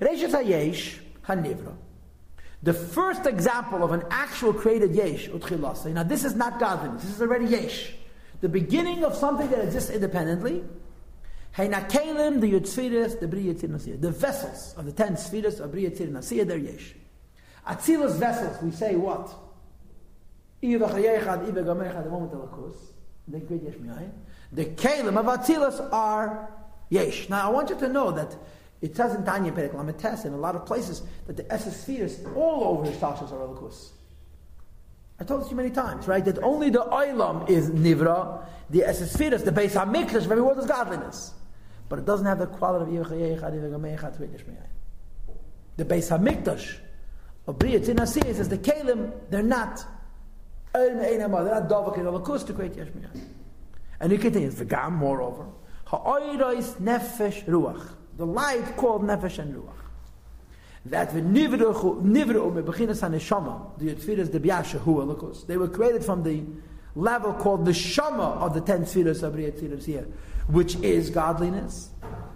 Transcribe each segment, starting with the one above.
Reishis HaYesh HaNivra. The first example of an actual created Yesh, Utchilasa. Now this is not godliness, this is already Yesh. The beginning of something that exists independently. Heinakelim, the Yutzfiris, the Bri The vessels of the ten Sfiris of Bri Yitzir Nasir, they're Yesh. Atzilas vessels, we say what? The moment of the create Yesh. The Kalim of Atzilas are Yesh. Now I want you to know that it says in Tanya Perek Lamites in a lot of places that the Esespheres all over the Tashas are Elikus. I told this you many times, right? That only the Oilam is Nivra, the Esespheres, the Beis HaMikdash of every world is godliness. But it doesn't have the quality of The Beis HaMikdash of Briyat in Asiyah says the Kalim, they're not they're not Dovak and Elikus to create Yesh And he continues, V'gam, moreover, Ha'oirois nefesh ruach the light called nefesh and ruach. That the nivru mebechinas haneshama, the tefillas the biyasha hu elokus. They were created from the level called the shama of the ten tefillas of Riyat here, which is godliness.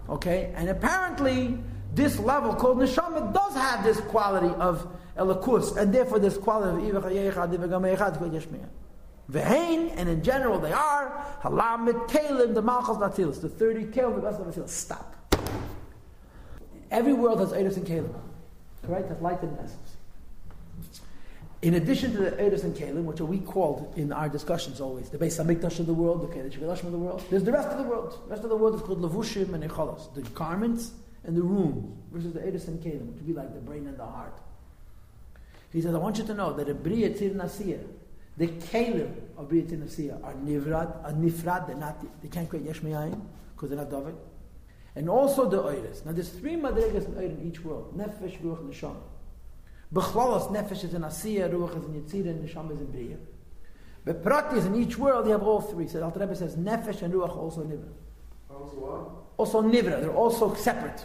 Okay, and apparently this level called neshama does have this quality of elokus, and therefore this quality of Vehain, and in general they are halamit kalim the malchus natilis, the thirty kalim the rest of the Stop. Every world has Eris and Kalim. Correct? Has light and essence. In addition to the Eris and Kalim, which are we called in our discussions always, the Beis Hamikdash of the world, the Kedesh Velashim of the world, there's the rest of the world. The rest of the world is called Lavushim and Echolos, the garments and the room, versus the Eris and Kalim, which would be like the brain and the heart. He says, I want you to know that a Tir Nasiyah, the Kalim of Tir Nasiyah are Nivrat, are Nifrad, they're not, they can't create Yesh because they're not David and also the Oiris. Now there's three madrigas in in each world. Nefesh, Ruach, Neshama. Bechlalas, Nefesh is in Asiya, Ruach is in Yitzira, and Neshama is in Bria. But Pratis, in each world you have all three. So Alter Rebbe says Nefesh and Ruach also Nivra. Also what? Also Nivra. They're also separate.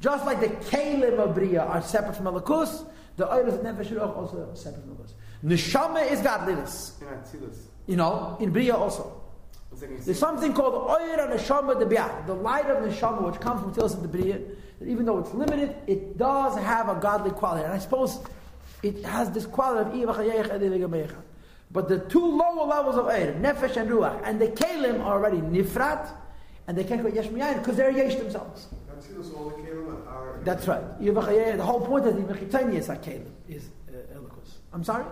Just like the Kalim of Bria are separate from Alakus, the Oiris and Nefesh and Ruach also separate from Alakus. Neshama is godliness. You know, in Bria also. There's something called Oyer and Neshama Debiyah, the light of Neshama, which comes from Tilas and Debriya, that even though it's limited, it does have a godly quality. And I suppose it has this quality of But the two lower levels of Oyer, Nefesh and Ruach, and the Kalim are already Nifrat, and they can't go Yeshmiyayin because they're Yesh themselves. That's right. The whole point of the Mechitanya is Kalim, is uh, I'm sorry?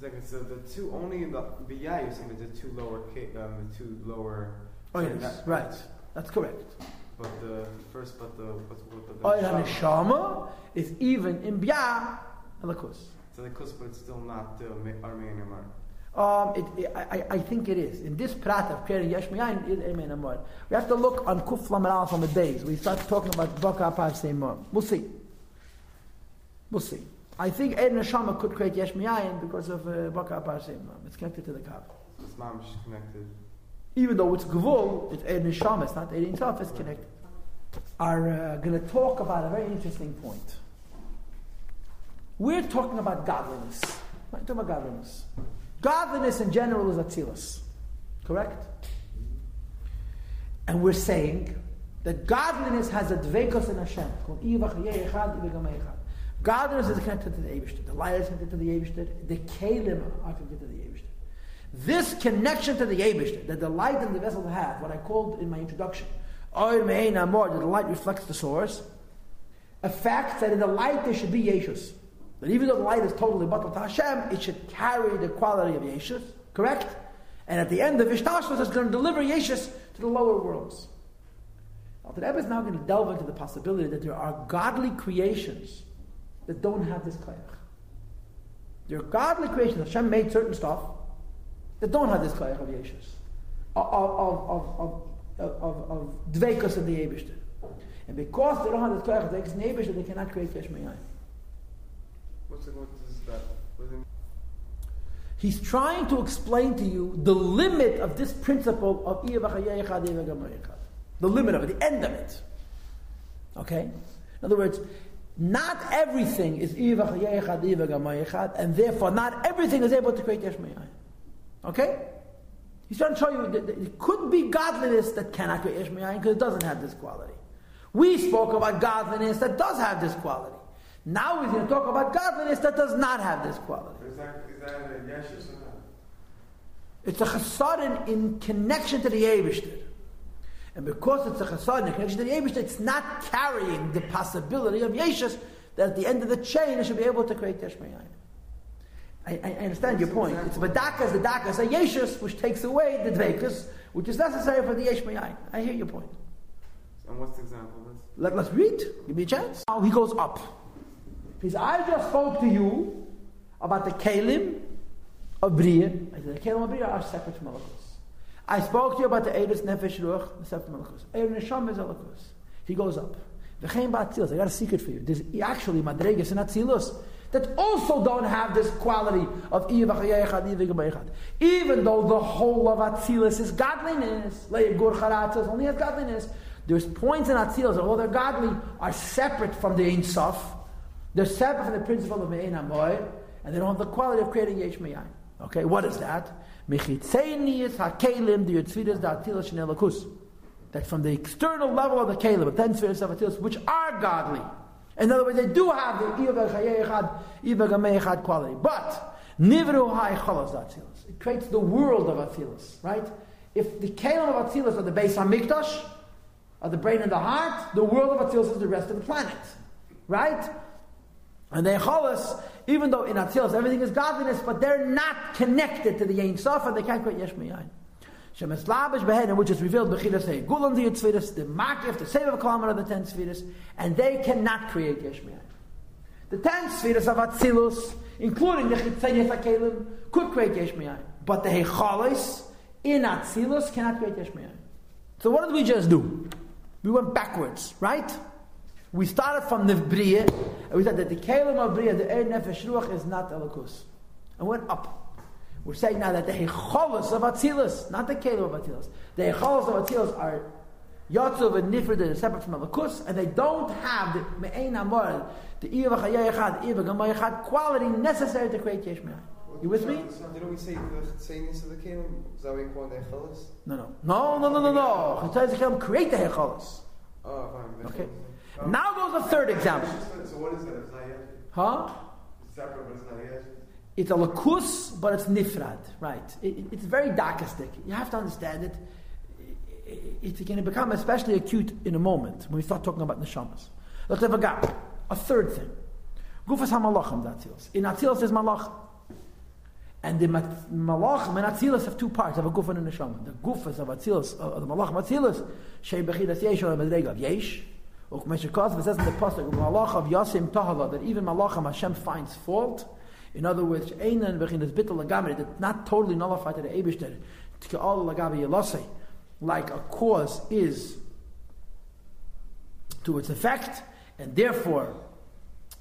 So the two only in the biyah you're saying the two lower um, the two lower. Oh yes, that, right. That's correct. But the first, but the what's what the. Oh, yeah, neshama is even in biyah alakus. So the kus, but it's still not the Armenian Amar. Um, it, it, I, I think it is. In this prat of creating Yesh Miyayin, is Amen Amar. We have to look on Kuf Lamal from the days. We start talking about Baka Par We'll see. We'll see. I think Ed Neshama could create Yesh Miyayin because of uh, Baka Parsim. It's connected to the Kav. It's mamish connected. Even though it's Gvul, it's Ed Neshama, it's not Ed itself, it's connected. Are uh, going to talk about a very interesting point. We're talking about godliness. We're talking about godliness. Godliness in general is Atzilus. Correct? And we're saying that godliness has a dvekos in Hashem. Godliness is connected to the Abishter. The light is connected to the Abishter. The Kalim are connected to the Abishter. This connection to the Abishter, that the light and the vessel have, what I called in my introduction, Oil Mein Amor, that the light reflects the source, a fact that in the light there should be Yeshus. That even though the light is totally bottled to Hashem, it should carry the quality of Yeshus, correct? And at the end, the Vishtashvas is going to deliver Yeshus to the lower worlds. Now, the Rebbe is now going to delve into the possibility that there are godly creations that don't have this koyach. There are godly creations. Hashem made certain stuff that don't have this koyach of Yeshus, of of of of of, of dveikus of the Yebishter. And because they don't have this koyach of dveikus in the they cannot create yesh What's it, what is that? He's trying to explain to you the limit of this principle of the limit of it, the end of it. Okay? In other words, not everything is and therefore not everything is able to create Yesh Okay? He's trying to show you that it could be godliness that cannot create Yesh because it doesn't have this quality. We spoke about godliness that does have this quality. Now we're going to talk about godliness that does not have this quality. Is that, is that a yeshus or not? It's a chassadin in connection to the Yevishter. And because it's a chassadin in connection to the it's not carrying the possibility of yeshus that at the end of the chain it should be able to create Teshmayayin. I, I understand your point. It's Badakas, the Dakas, a Yeshus, which takes away the Dvekas, which is necessary for the Yeshmayayin. I hear your point. And what's the example of this? Let, let's read. Give me a chance. Now he goes up. He says, I just spoke to you about the Kalim of Bria. I said, the Kalim of Bria are separate from Malachus. I spoke to you about the Eidus Nefesh Ruach, the separate from Malachus. Eidus Nesham is Malachus. He goes up. V'chein ba'atzilus. I got a secret for you. There's actually madregas and atzilus that also don't have this quality of even though the whole of Atzilus is godliness, only has godliness. There's points in Atzilus that, although they're godly, are separate from the Ein Sof. They're separate from the principle of Mein Amoy, and they don't have the quality of creating Yesh Me'ayin. Okay, what is that? That's from the external level of the Kalim, the ten spheres of Atzilus, which are godly. In other words, they do have the Iva quality. But, Nivru Hai Cholos Atzilus. It creates the world of Atzilus, right? If the Kalim of Atzilus are the base on Mikdash, are the brain and the heart, the world of Atzilus is the rest of the planet, right? And they Cholos, even though in Atzilus everything is godliness, but they're not connected to the Ein Sof, and they can't create Yesh Miyayin. Shemeslabish behen, which is revealed b'chilas say gulam the yitzvidus, the makif, the of kilometer of the ten svidus, and they cannot create yeshmiyah. The ten svidus of Atzilus, including the chitzayis hakelim, could create yeshmiyah, but the hechalis in Atzilus cannot create yeshmiyah. So what did we just do? We went backwards, right? We started from the Bria, and we said that the Kalim of Bria, the Er Nefesh Ruach, is not Elikus. And went up. We're saying now that the Hecholos of Atzilus, not the Kalim of Atzilus, the Hecholos of Atzilus are Yatzuv and Nifrid, they're separate from Elikus, and they don't have the Me'ein Amor, the Iya V'chayayachad, Iya V'gamayachad quality necessary to create Yesh You with me? Didn't we say the Tzeinis of the Kalim? Is that you call the Hecholos? No, no. No, no, no, no, no. Chatzayis Kalim create the Hecholos. Oh, fine. Okay. Now goes the third example. So what is that? It's not yet. Huh? It's separate, but it's not yet. It's a lakus, but it's nifrad, right? It, it, it's very darkistic. You have to understand it. it. It's going to become especially acute in a moment when we start talking about neshamas. Let's have a gap. A third thing. Gufas hamalachim datzilos. In Atzilos there's malach. And the malachim and Atzilos have two parts of a guf and a neshama. The gufas of Atzilos, uh, the malachim Atzilos, shei bechidas yesh or medrega of yesh. It says in the pasuk, malach of yasim tahala, that even malachim Hashem finds fault. In other words, Einan Bechinas Bittel Lagamri, that not totally nullified to the Lagabi Yelase, like a cause is to its effect, and therefore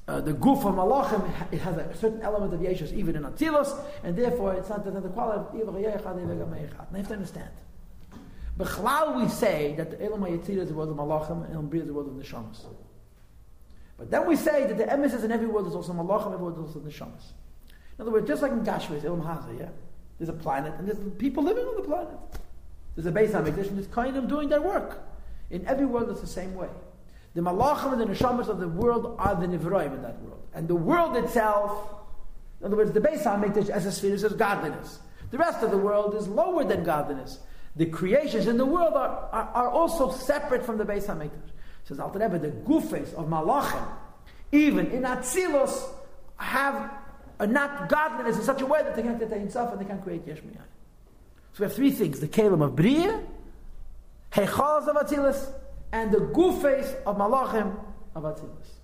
uh, the goof of Malachim it has a certain element of Yeshus even in Atzilos, and therefore it's not the quality of Yechad. You have to understand. Bechlal we say that the Elam HaYetzirah is the world of Malachim, and Elam is the world of Neshamas. But then we say that the emes in every world is also malachim, every world is also neshamas. In other words, just like in Gashmis, Ilm Haza, yeah? There's a planet, and there's people living on the planet. There's a Beis Hamikdash, and there's kind of doing their work. In every world, it's the same way. The malachim and the neshamas of the world are the nivroim in that world. And the world itself, in other words, the Beis Hamikdash as a sphere is godliness. The rest of the world is lower than godliness. The creations in the world are, are, are also separate from the Beis Hamikdash. Says Alter Rebbe, the gufes of malachim, even in Atzilos, have a not godliness in such a way that they can't attain self and they can't create yesh So we have three things: the kalim of bria, heichalas of Atzilos, and the gufes of malachim of Atzilos.